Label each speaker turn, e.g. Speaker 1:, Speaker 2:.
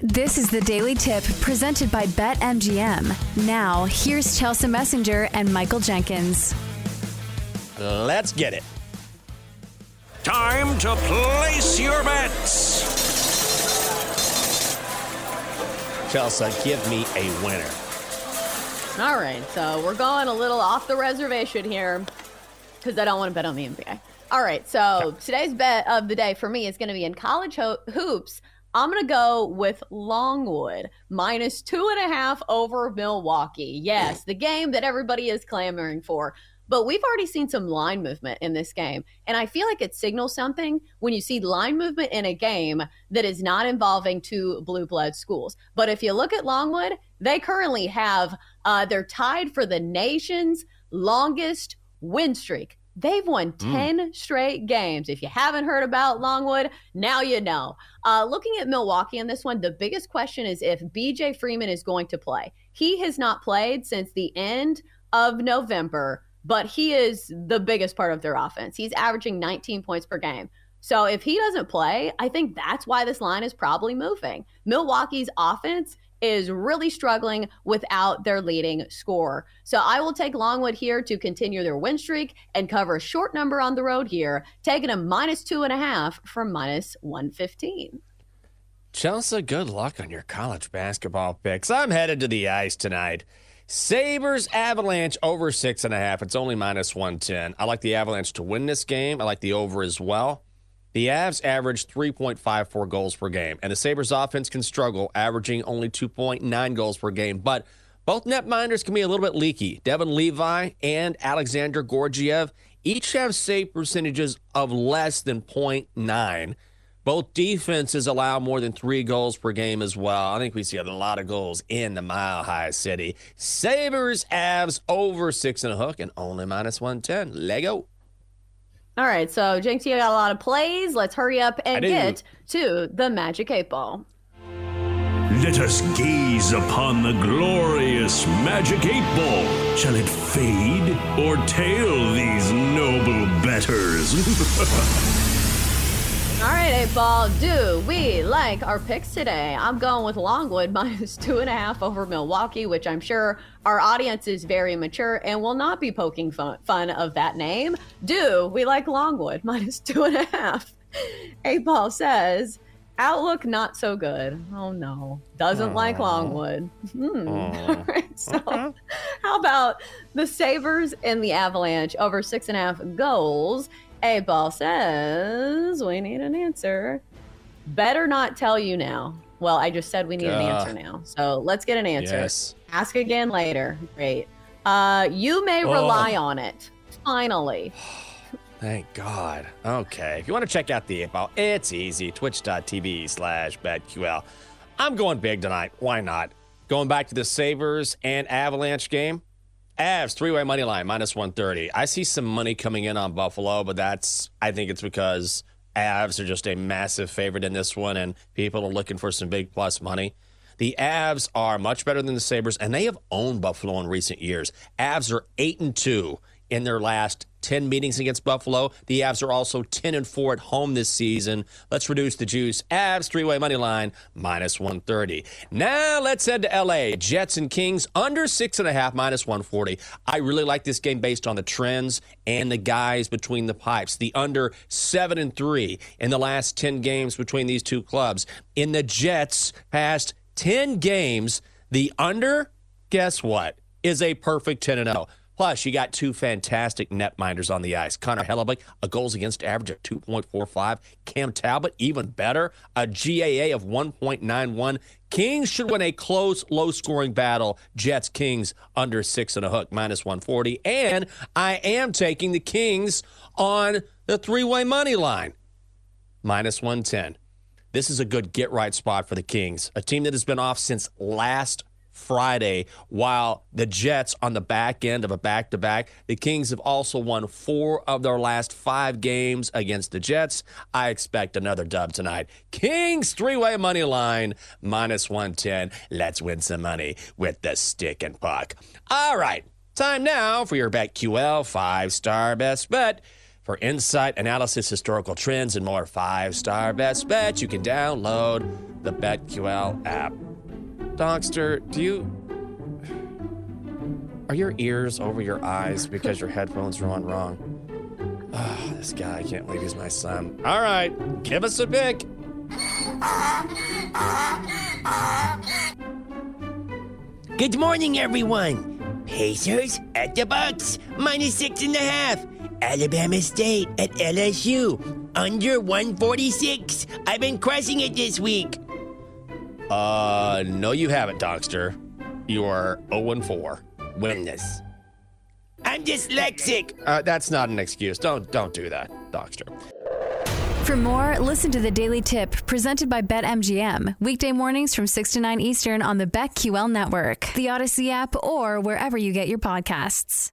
Speaker 1: This is the Daily Tip presented by BetMGM. Now, here's Chelsea Messenger and Michael Jenkins.
Speaker 2: Let's get it.
Speaker 3: Time to place your bets.
Speaker 2: Chelsea, give me a winner.
Speaker 4: All right, so we're going a little off the reservation here because I don't want to bet on the NBA. All right, so today's bet of the day for me is going to be in college ho- hoops. I'm going to go with Longwood minus two and a half over Milwaukee. Yes, the game that everybody is clamoring for. But we've already seen some line movement in this game. And I feel like it signals something when you see line movement in a game that is not involving two blue blood schools. But if you look at Longwood, they currently have, uh, they're tied for the nation's longest win streak. They've won 10 mm. straight games. If you haven't heard about Longwood, now you know. Uh, looking at Milwaukee in this one, the biggest question is if BJ Freeman is going to play. He has not played since the end of November, but he is the biggest part of their offense. He's averaging 19 points per game. So if he doesn't play, I think that's why this line is probably moving. Milwaukee's offense is really struggling without their leading scorer. So I will take Longwood here to continue their win streak and cover a short number on the road here, taking a minus two and a half from minus 115.
Speaker 2: Chelsea, good luck on your college basketball picks. I'm headed to the ice tonight. Sabres Avalanche over six and a half. It's only minus 110. I like the Avalanche to win this game. I like the over as well. The Avs average 3.54 goals per game, and the Sabres offense can struggle, averaging only 2.9 goals per game. But both netminders can be a little bit leaky. Devon Levi and Alexander Georgiev each have save percentages of less than 0.9. Both defenses allow more than three goals per game as well. I think we see a lot of goals in the Mile High City. Sabres, Avs over six and a hook and only minus 110. Lego.
Speaker 4: All right, so Jenks, you got a lot of plays. Let's hurry up and get to the Magic 8 Ball.
Speaker 3: Let us gaze upon the glorious Magic 8 Ball. Shall it fade or tail these noble betters?
Speaker 4: All right, eight ball. Do we like our picks today? I'm going with Longwood minus two and a half over Milwaukee, which I'm sure our audience is very mature and will not be poking fun, fun of that name. Do we like Longwood minus two and a half? Eight ball says outlook not so good. Oh no, doesn't Aww. like Longwood. Hmm. All right, so how about the Sabres and the Avalanche over six and a half goals? A ball says we need an answer. Better not tell you now. Well, I just said we need uh, an answer now. So let's get an answer.
Speaker 2: Yes.
Speaker 4: Ask again later. Great. Uh, you may oh. rely on it. Finally.
Speaker 2: Thank God. Okay. If you want to check out the ball, it's easy. Twitch.tv slash BetQL. I'm going big tonight. Why not? Going back to the Sabres and Avalanche game. Avs three way money line minus 130. I see some money coming in on Buffalo, but that's, I think it's because Avs are just a massive favorite in this one and people are looking for some big plus money. The Avs are much better than the Sabres, and they have owned Buffalo in recent years. Avs are 8 and 2 in their last 10 meetings against Buffalo. The Avs are also 10 and 4 at home this season. Let's reduce the juice. Avs three way money line minus 130. Now let's head to LA. Jets and Kings under six and a half minus 140. I really like this game based on the trends and the guys between the pipes. The under seven and three in the last 10 games between these two clubs. In the Jets past 10 games, the under, guess what, is a perfect 10 and 0. Plus, you got two fantastic netminders on the ice. Connor Hellebuyck, a goals against average of 2.45. Cam Talbot, even better, a GAA of 1.91. Kings should win a close, low scoring battle. Jets, Kings under six and a hook, minus 140. And I am taking the Kings on the three way money line, minus 110. This is a good get right spot for the Kings, a team that has been off since last Friday, while the Jets on the back end of a back to back. The Kings have also won four of their last five games against the Jets. I expect another dub tonight. Kings three way money line minus 110. Let's win some money with the stick and puck. All right, time now for your BetQL five star best bet. For insight, analysis, historical trends, and more five star best bets, you can download the BetQL app. Donkster, do you. Are your ears over your eyes because your headphones are on wrong? Oh, this guy, I can't believe he's my son. All right, give us a pick.
Speaker 5: Good morning, everyone. Pacers at the Bucks, minus six and a half. Alabama State at LSU, under 146. I've been crushing it this week.
Speaker 2: Uh, no, you haven't, Donkster. You are 0 4. Winless.
Speaker 5: I'm dyslexic.
Speaker 2: Uh, that's not an excuse. Don't don't do that, Donkster.
Speaker 1: For more, listen to the Daily Tip presented by BetMGM. Weekday mornings from 6 to 9 Eastern on the BetQL network, the Odyssey app, or wherever you get your podcasts.